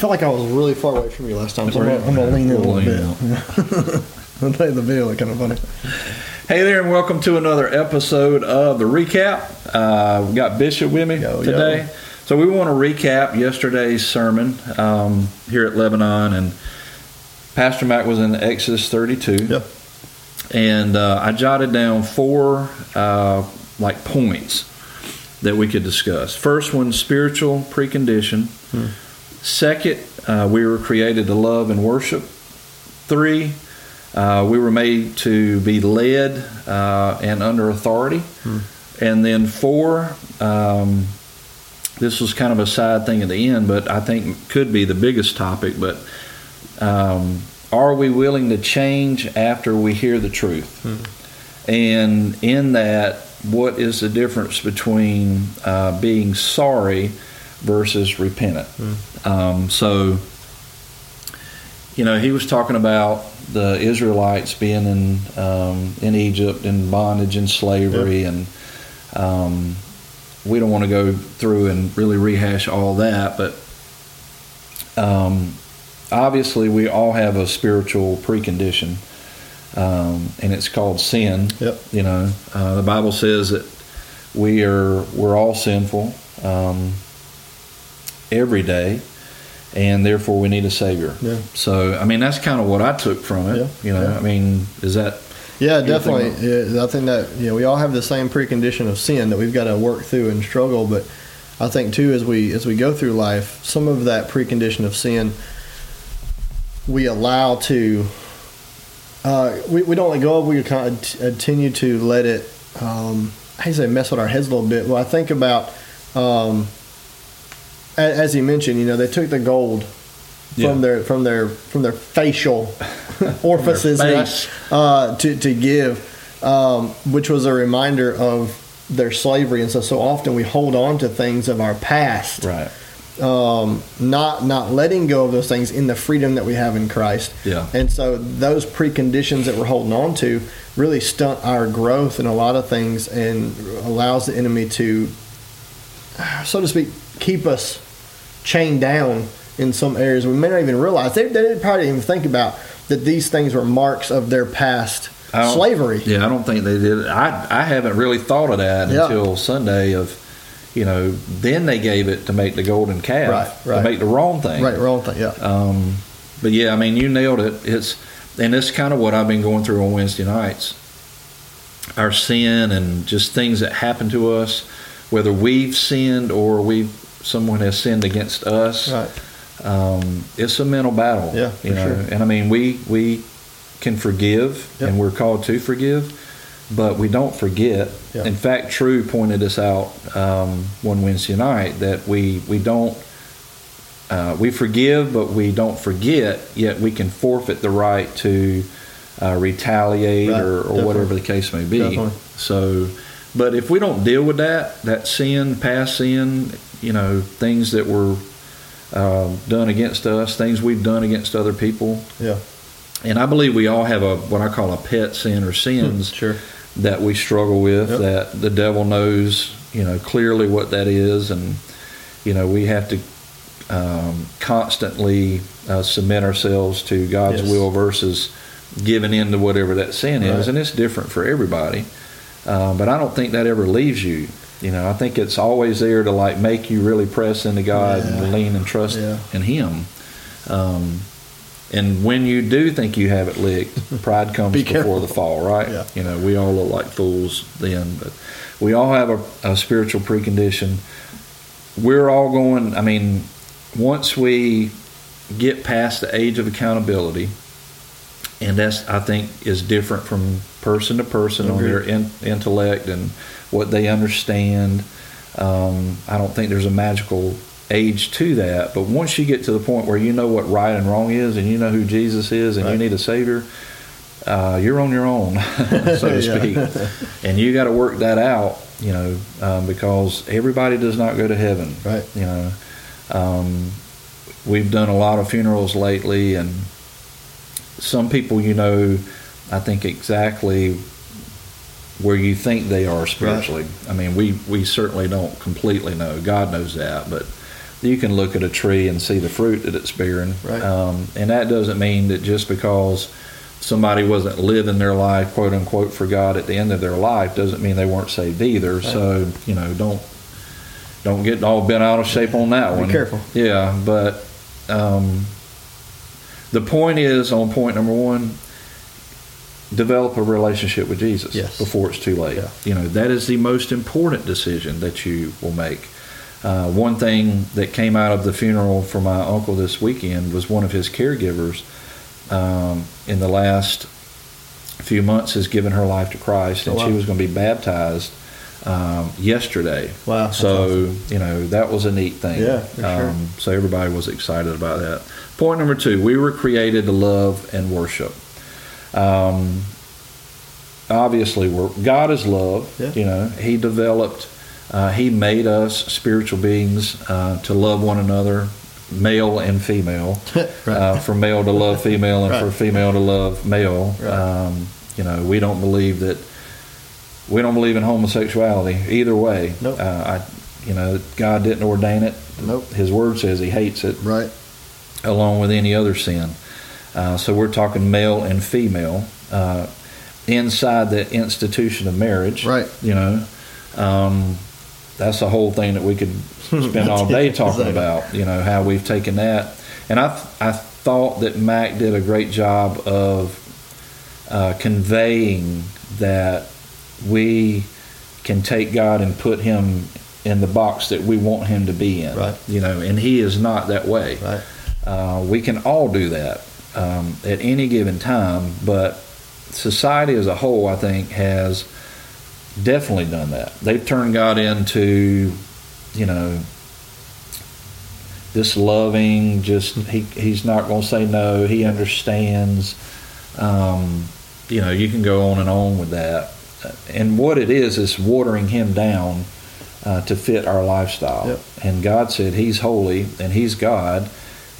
I felt like I was really far away from you last time, so I'm gonna, I'm gonna lean in a little Lean bit. I'll tell you the video looked kind of funny. Hey there, and welcome to another episode of the recap. Uh, we got Bishop with me Yo, yo. today, so we want to recap yesterday's sermon um, here at Lebanon, and Pastor Mac was in Exodus 32, Yep. and uh, I jotted down four uh, like points that we could discuss. First one, spiritual precondition. Second, uh, we were created to love and worship. Three, uh, we were made to be led uh, and under authority. And then four, um, this was kind of a side thing at the end, but I think could be the biggest topic. But um, are we willing to change after we hear the truth? And in that, what is the difference between uh, being sorry versus repentant? Um, so, you know, he was talking about the Israelites being in um, in Egypt in bondage and slavery, and um, we don't want to go through and really rehash all that, but um, obviously we all have a spiritual precondition, um, and it's called sin. Yep. You know, uh, the Bible says that we are we're all sinful um, every day, and therefore we need a savior. Yeah. So I mean that's kind of what I took from it. Yeah. You know, Yeah. I mean, is that Yeah, definitely. Yeah, I think that you know we all have the same precondition of sin that we've got to work through and struggle. But I think too, as we as we go through life, some of that precondition of sin we allow to uh, we, we don't let go of. We kind of continue to let it. Um, I say mess with our heads a little bit. Well, I think about um, as he mentioned, you know, they took the gold from Yeah. their from their from their facial orifices face. uh, to to give, um, which was a reminder of their slavery, and so so often we hold on to things of our past, right? um, not not letting go of those things in the freedom that we have in Christ. Yeah. And so those preconditions that we're holding on to really stunt our growth in a lot of things and allows the enemy to, so to speak, keep us chained down in some areas we may not even realize. They, they probably didn't even think about that these things were marks of their past slavery. Yeah, I don't think they did. I I haven't really thought of that Yeah. until Sunday. Of you know, then they gave it to make the golden calf Right, to right. make the wrong thing. Right, wrong thing. Yeah. Um, but yeah, I mean, you nailed it. It's and it's kind of what I've been going through on Wednesday nights. Our sin and just things that happen to us, whether we've sinned or we have someone has sinned against us. Right. Um, it's a mental battle. Yeah, you know. sure. And I mean, we we can forgive, Yep. and we're called to forgive, but we don't forget. In fact, True pointed us out um, one Wednesday night that we we don't uh, we forgive, but we don't forget. Yet we can forfeit the right to uh, retaliate Right, or, or whatever the case may be. Definitely. So, but if we don't deal with that, that sin, past sin, you know, things that were uh, done against us, things we've done against other people, Yeah. and I believe we all have a what I call a pet sin or sins Sure. that we struggle with. Yep. That the devil knows, you know, clearly what that is, and you know, we have to um, constantly uh, submit ourselves to God's Yes. will versus giving in to whatever that sin is, and it's different for everybody. Uh, but I don't think that ever leaves you. You know, I think it's always there to like make you really press into God Yeah. and lean and trust Yeah. in Him. Um, and when you do think you have it licked, pride comes Be before careful. the fall, right? Yeah. You know, we all look like fools then, but we all have a, a spiritual precondition. We're all going, I mean, once we get past the age of accountability, and that's, I think, is different from person to person on their in, intellect and what they understand. Um, I don't think there's a magical age to that, but once you get to the point where you know what right and wrong is, and you know who Jesus is, and you need a Savior, uh, you're on your own, so to speak, and you got to work that out. You know, um, because everybody does not go to heaven. Right. You know, um, we've done a lot of funerals lately, and some people, you know, I think exactly where you think they are spiritually. I mean, we we certainly don't completely know. God knows that, but you can look at a tree and see the fruit that it's bearing. Right. Um, and that doesn't mean that just because somebody wasn't living their life, quote unquote, for God at the end of their life, doesn't mean they weren't saved either. Right. So you know, don't don't get all bent out of shape on that Be one. careful. Yeah, but um, the point is on point number one. Develop a relationship with Jesus Yes. before it's too late. Yeah. You know that is the most important decision that you will make. Uh, one thing that came out of the funeral for my uncle this weekend was one of his caregivers um, in the last few months has given her life to Christ, and Oh, wow. she was going to be baptized um, yesterday. Wow, So you know that was a neat thing. Yeah, for sure. um, So everybody was excited about that. Point number two: we were created to love and worship. Um, obviously, we're, God is love. Yeah. You know, He developed, uh, He made us spiritual beings uh, to love one another, male and female. Right. uh, for male to love female and for female to love male. Right. Um, you know, we don't believe that. We don't believe in homosexuality either way. Nope. Uh, I, you know, God didn't ordain it. Nope. His word says He hates it, Right. Along with any other sin. Uh, so we're talking male and female uh, inside the institution of marriage. Right. You know, um, that's a whole thing that we could spend all day talking Exactly. about. You know how we've taken that, and I I thought that Mac did a great job of uh, conveying that we can take God and put Him in the box that we want Him to be in. Right. You know, and He is not that way. Right. Uh, we can all do that um, at any given time, but society as a whole, I think, has definitely done that. They've turned God into, you know, this loving, just he, he's not going to say no. He understands. Um, you know, you can go on and on with that. And what it is is watering him down uh, to fit our lifestyle. Yep. And God said He's holy and He's God,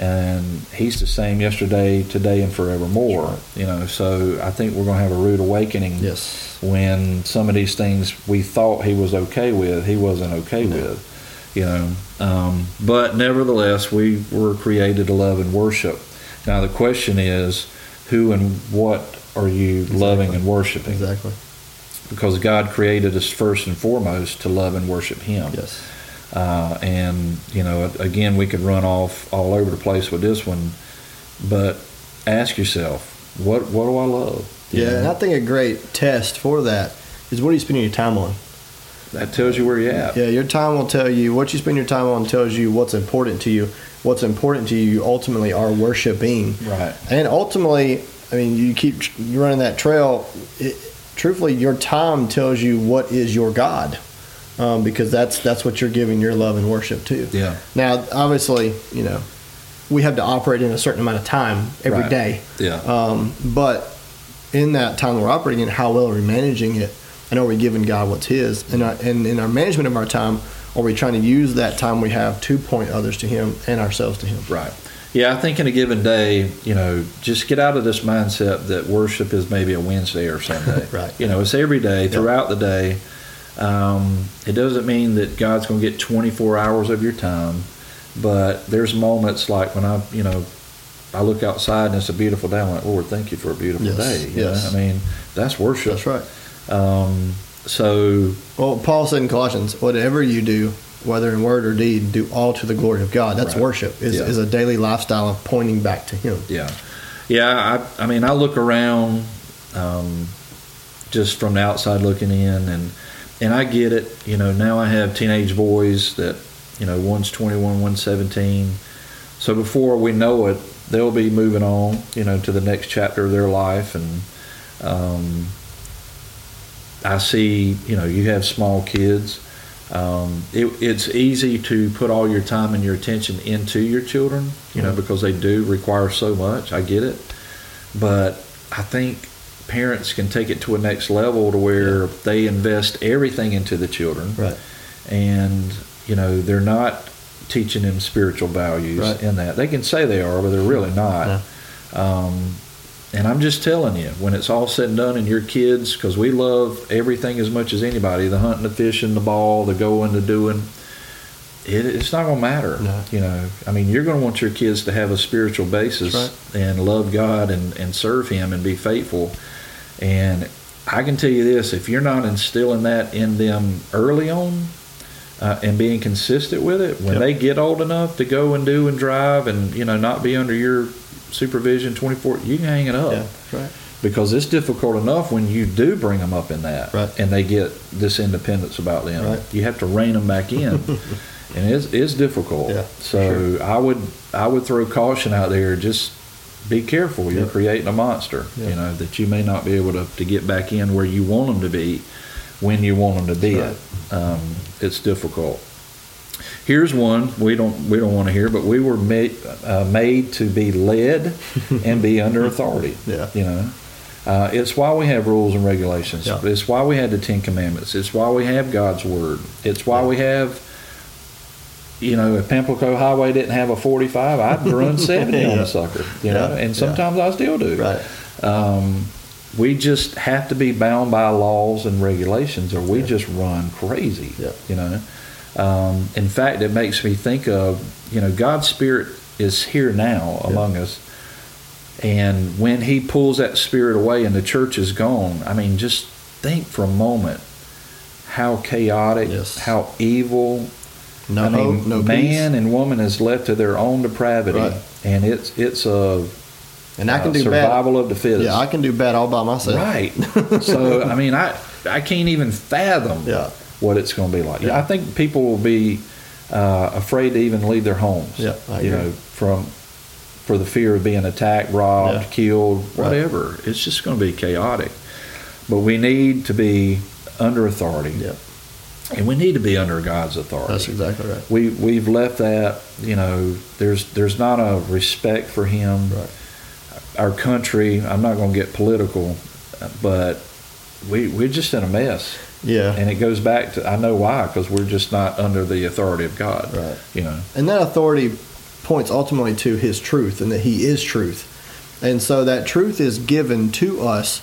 and He's the same yesterday, today, and forevermore. You know, so I think we're going to have a rude awakening Yes. when some of these things we thought He was okay with, He wasn't okay No. with. You know, um, but nevertheless, we were created to love and worship. Now the question is, who and what are you loving and worshiping? Exactly. Because God created us first and foremost to love and worship Him. Yes. Uh, and you know, again, we could run off all over the place with this one, but ask yourself, what what do I love? You Yeah, and I think a great test for that is what are you spending your time on? that tells you where you're at. Yeah, your time will tell you what you spend your time on tells you what's important to you. What's important to you, you ultimately are worshiping. Right. And ultimately, I mean, you keep running that trail. It, truthfully, your time tells you what is your God, um, because that's that's what you're giving your love and worship to. Yeah. Now, obviously, you know, we have to operate in a certain amount of time every Right. day. Yeah. Um, but in that time we're operating in, how well are we managing it? And are we giving God what's His? And, our, and in our management of our time, are we trying to use that time we have to point others to Him and ourselves to Him? Right. Yeah, I think in a given day, you know, just get out of this mindset that worship is maybe a Wednesday or Sunday. Right. You know, it's every day, throughout the day. Um, it doesn't mean that God's going to get 24 hours of your time, but there's moments like when I, you know, I look outside and it's a beautiful day. I'm like, Lord, thank you for a beautiful Yes, day. You yes. know? I mean, that's worship. That's right. Um, so, Well, Paul said in Colossians, whatever you do, whether in word or deed, do all to the glory of God. That's Right. worship. Is, Yeah. is a daily lifestyle of pointing back to Him. Yeah, yeah. I, I mean, I look around, um, just from the outside looking in, and and I get it. You know, now I have teenage boys that, you know, one's 21, one's 17. So before we know it, they'll be moving on, you know, to the next chapter of their life, and um, I see, you know, you have small kids. Um, it, it's easy to put all your time and your attention into your children, you know, Mhm. because they do require so much. I get it, but I think parents can take it to a next level to where they invest everything into the children, Right. and you know they're not teaching them spiritual values Right. in that. They can say they are, but they're really not. Um, and I'm just telling you, when it's all said and done, and your kids, because we love everything as much as anybody the hunting, the fishing, the ball, the going, the doing. it, it's not going to matter. No. You know, I mean, you're going to want your kids to have a spiritual basis That's and love God and, and serve Him and be faithful. And I can tell you this: if you're not instilling that in them early on uh, and being consistent with it, when Yep. they get old enough to go and do and drive and you know not be under your supervision 24, you can hang it up Yeah, right. because it's difficult enough when you do bring them up in that Right. and they get this independence about them. Right. You have to rein them back in, and it's, it's difficult. Yeah, so I would I would throw caution out there. Just be careful. You're Yeah. creating a monster. Yeah. You know that you may not be able to, to get back in where you want them to be when you want them to be. Right. It. Um, it's difficult. Here's one we don't we don't want to hear, but we were made uh, made to be led and be under authority. Yeah. You know, uh, it's why we have rules and regulations. Yeah. It's why we had the Ten Commandments. It's why we have God's Word. It's why Yeah. we have. You know, if Pamplico Highway didn't have a 45, I'd run 70 on a sucker. You know, Yeah. and Yeah. sometimes I still do. Right. Um, we just have to be bound by laws and regulations, or we Yeah. just run crazy. Yeah. You know. Um, in fact, it makes me think of you know God's Spirit is here now Yeah. among us, and when He pulls that Spirit away and the church is gone, I mean, just think for a moment how chaotic, Yes. how evil. No I mean, hope, no man and woman is left to their own depravity, Right. and it's it's a. And I can uh, do survival bad. of the fittest. Yeah, I can do bad all by myself. Right. so I mean, I I can't even fathom Yeah. what it's going to be like. Yeah. I think people will be uh, afraid to even leave their homes. Yeah, I you agree. know, from for the fear of being attacked, robbed, Yeah. killed, Right. whatever. It's just going to be chaotic. But we need to be under authority, Yeah, and we need to be under God's authority. that's exactly right. we we've left that. You know, there's there's not a respect for Him Right. our country. I'm not going to get political, but we we're just in a mess, Yeah. and it goes back to I know why because we're just not under the authority of God. Right. You know. And that authority points ultimately to his truth and that he is truth. And so that truth is given to us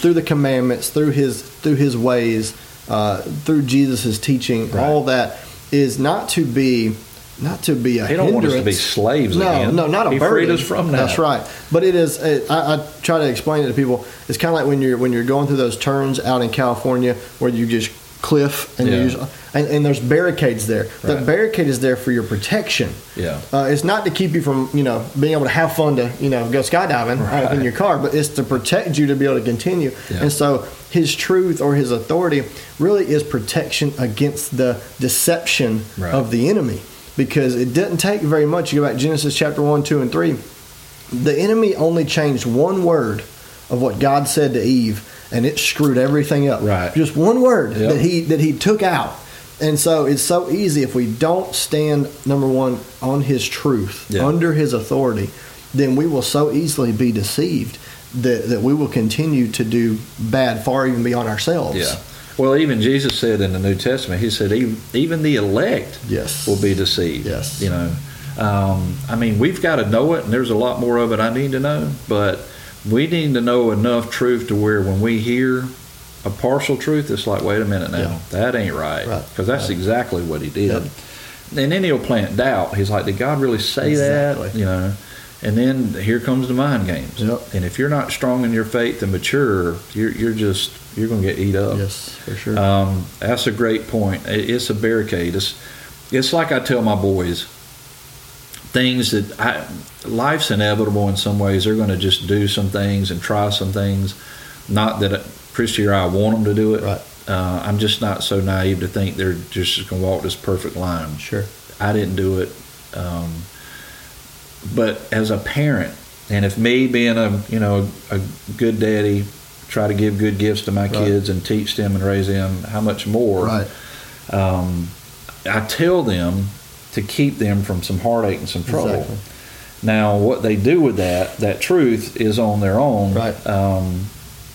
through the commandments, through his through his ways, uh, through Jesus' teaching. Right. All that is not to be not to be a He don't want us to be slaves no, again. No, not a He burden. freed us from that. That's right. But it is. It, I, I try to explain it to people. It's kind of like when you're when you're going through those turns out in California where you just cliff and Yeah. and, and there's barricades there. The Right. barricade is there for your protection. Yeah. Uh, it's not to keep you from, you know, being able to have fun to, you know, go skydiving uh, in your car, but it's to protect you to be able to continue. Yeah. And so his truth or his authority really is protection against the deception Right. of the enemy. Because it didn't take very much. You go back to Genesis chapter 1, 2, and 3. The enemy only changed one word of what God said to Eve, and it screwed everything up. Right. Just one word Yep. that he that he took out. And so it's so easy if we don't stand number one on his truth, Yeah. under his authority, then we will so easily be deceived that, that we will continue to do bad far even beyond ourselves. Yeah. Well, even Jesus said in the New Testament, He said, even, even the elect Yes. will be deceived. Yes. You know, um, I mean, we've got to know it, and there's a lot more of it I need to know, but we need to know enough truth to where when we hear a partial truth, it's like, wait a minute now, Yeah. that ain't right. Right. Because that's Right. exactly what He did. Yep. And then He'll plant doubt. He's like, did God really say that? You know, and then here comes the mind games. Yep. And if you're not strong in your faith and mature, you're, you're just, you're going to get eat up. Yes, for sure. Um, that's a great point. It's a barricade. It's it's like I tell my boys things that I life's inevitable in some ways. They're going to just do some things and try some things. Not that Christy or I want them to do it. Right. Uh, I'm just not so naive to think they're just going to walk this perfect line. sure. I didn't do it. Um, but as a parent, and if me being a you know a good daddy, try to give good gifts to my Right. kids and teach them and raise them, how much more? Right. Um, I tell them to keep them from some heartache and some trouble. Exactly. Now, what they do with that, that truth is on their own. Right. Um,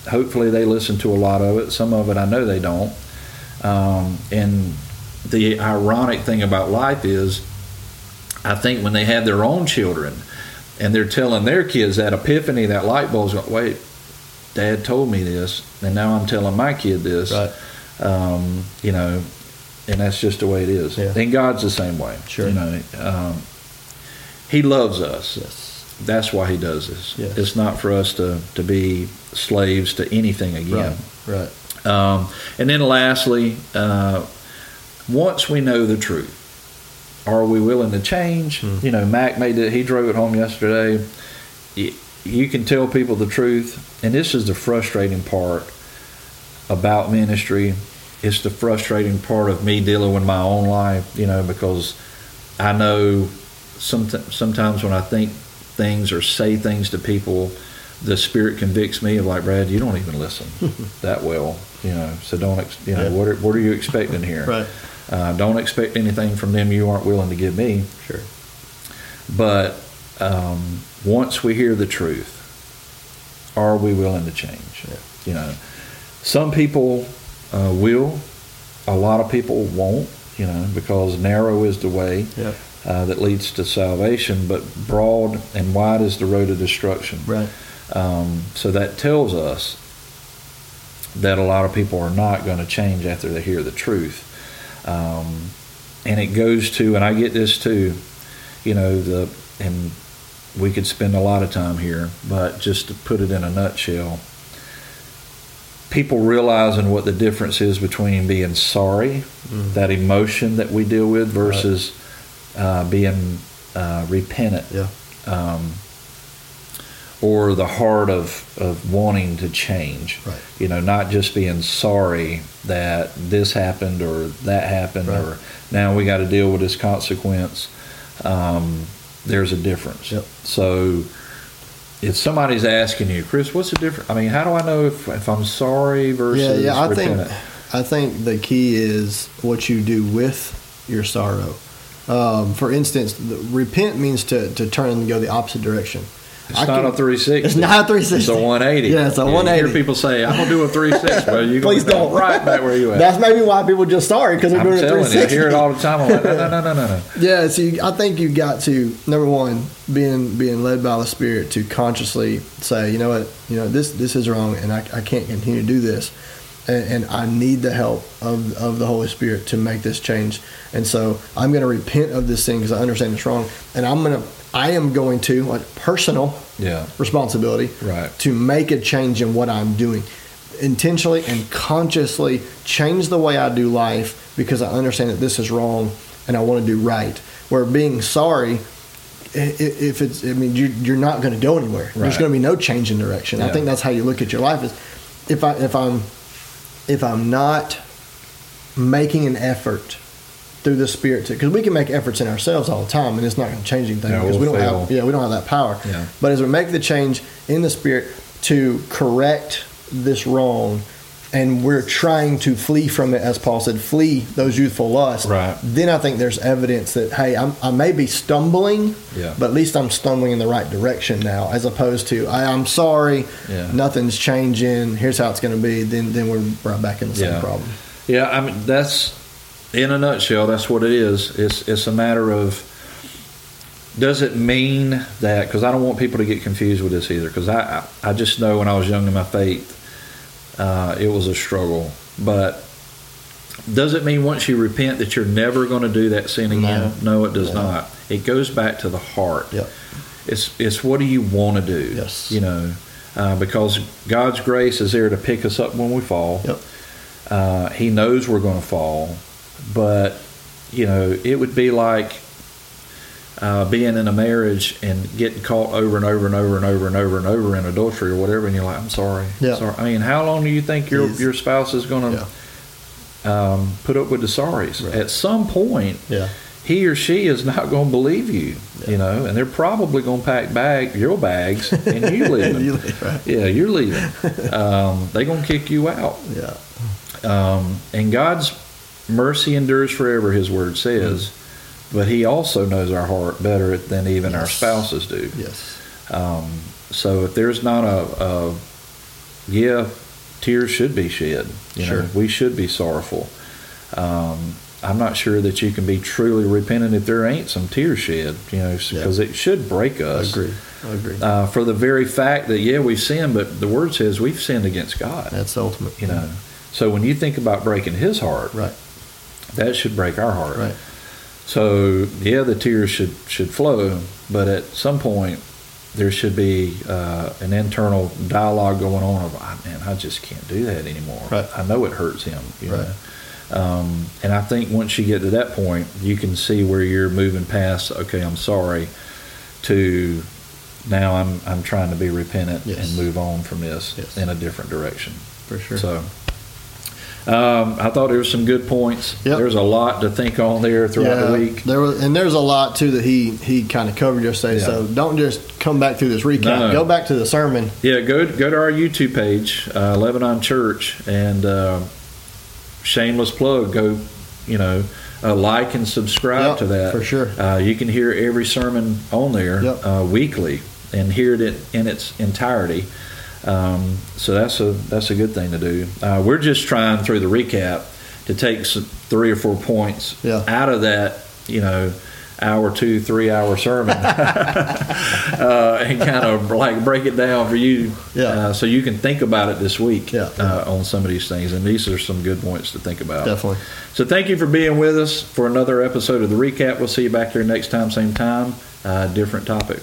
hopefully, they listen to a lot of it. Some of it I know they don't. Um, and the ironic thing about life is, I think when they have their own children and they're telling their kids that epiphany, that light bulb's going, wait, dad told me this, and now I'm telling my kid this. Right. Um, you know, and that's just the way it is. Yeah. And God's the same way. Sure. You know, um, He loves us. Yes. That's why He does this. Yes. It's not for us to to be slaves to anything again. Right. Right. Um, and then lastly, uh, once we know the truth, are we willing to change? Hmm. You know, Mac made it, he drove it home yesterday. You, you can tell people the truth, and this is the frustrating part about ministry. It's the frustrating part of me dealing with my own life, you know, because I know some, sometimes when I think things or say things to people, the spirit convicts me of like Brad, you don't even listen that well, you know. So don't, ex- you know, Yeah. what are, what are you expecting here? Right. Uh, don't expect anything from them you aren't willing to give me. Sure. But um, once we hear the truth, are we willing to change? Yeah. You know, some people uh, will, a lot of people won't. You know, because narrow is the way Yeah. uh, that leads to salvation, but broad and wide is the road of destruction. Right. Um, so that tells us that a lot of people are not going to change after they hear the truth. Um, and it goes to, and I get this too, you know, the, and we could spend a lot of time here, but just to put it in a nutshell, people realizing what the difference is between being sorry, Mm. that emotion that we deal with, versus uh, being uh, repentant Yeah. um, or the heart of, of wanting to change. Right. You know, not just being sorry that this happened or that happened Right. or now we got to deal with this consequence. Um, there's a difference. Yep. So if somebody's asking you, Chris, what's the difference? I mean, how do I know if, if I'm sorry versus yeah, yeah. I think? I think the key is what you do with your sorrow. Um, for instance, the, repent means to, to turn and go the opposite direction. It's I not can- a 360. It's not a 360. It's a 180. Yeah, it's a You 180. hear people say, I'm going to do a 360. Well, you're Please don't. right back where you at. That's maybe why people just started because they're I'm doing a telling you, I hear it all the time. I'm like, no, no, no, no, no. Yeah, so you, I think you got to number one being being led by the Spirit to consciously say, you know what, you know this this is wrong, and I, I can't continue to do this, and, and I need the help of of the Holy Spirit to make this change, and so I'm going to repent of this thing because I understand it's wrong, and I'm gonna I am going to like personal Yeah, responsibility right. to make a change in what I'm doing. Intentionally and consciously change the way I do life because I understand that this is wrong and I want to do right. Where being sorry, if it's, I mean, you- you're not going to go anywhere. There's going to be no change in direction. I think that's how you look at your life. Is if I if I'm if I'm not making an effort through the spirit because we can make efforts in ourselves all the time and it's not going to change anything Yeah, because we'll we don't fail. have yeah we don't have that power Yeah. but as we make the change in the spirit to correct this wrong and we're trying to flee from it as paul said flee those youthful lusts Right. then i think there's evidence that hey I'm, i may be stumbling Yeah. but at least i'm stumbling in the right direction now as opposed to I, i'm sorry Yeah. nothing's changing here's how it's going to be then then we're right back in the same Yeah. problem Yeah, I mean that's in a nutshell. That's what it is. It's it's a matter of does it mean that because I don't want people to get confused with this either because I, I just know when I was young in my faith uh, it was a struggle but does it mean once you repent that you're never going to do that sin again no, it does No. not it goes back to the heart Yep. it's it's what do you want to do Yes. you know uh, because God's grace is there to pick us up when we fall Yep. uh, he knows we're going to fall, but you know it would be like uh, being in a marriage and getting caught over and over and over and over and over and over in adultery or whatever, and you're like, "I'm sorry, Yeah. sorry." I mean, how long do you think your Yes. your spouse is going to um, put up with the sorries? Right. At some point, yeah he or she is not going to believe you, you know, and they're probably going to pack bag your bags and you leaving. You leave, right? Yeah, you're leaving. Um, they're going to kick you out. yeah Um, and God's mercy endures forever, His Word says, but He also knows our heart better than even our spouses do. yes Um, so if there's not a, a yeah, tears should be shed. You Sure. know, we should be sorrowful. Um, I'm not sure that you can be truly repentant if there ain't some tears shed. You know, because it should break i us. agree i agree Uh, for the very fact that yeah, we've sinned, but the Word says we've sinned against God that's ultimate you know. So when you think about breaking his heart, right that should break our heart. Right. So yeah, the tears should should flow, but at some point there should be uh, an internal dialogue going on of, "Ah, man, I just can't do that anymore. Right. I know it hurts him. You Right. know? Um, and I think once you get to that point, you can see where you're moving past. Okay, I'm sorry. To now, I'm I'm trying to be repentant Yes. and move on from this Yes. in a different direction. For sure. So. Um, I thought there was some good points. Yep. There's a lot to think on there throughout the week. There was, and there's a lot too that he he kind of covered yesterday. Yeah. So don't just come back through this recap. No. Go back to the sermon. Yeah, go go to our YouTube page, uh, Lebanon Church, and uh, shameless plug. Go, you know, uh, like and subscribe Yep, to that for sure. Uh, you can hear every sermon on there Yep. uh, weekly and hear it in its entirety. Um, so that's a that's a good thing to do. Uh, we're just trying through the recap to take some, three or four points Yeah. out of that, you know, hour, two, three hour sermon, uh, and kind of like break it down for you, Yeah. uh, so you can think about it this week Yeah. uh, on some of these things. And these are some good points to think about. Definitely. So thank you for being with us for another episode of the recap. We'll see you back here next time, same time, uh, different topic.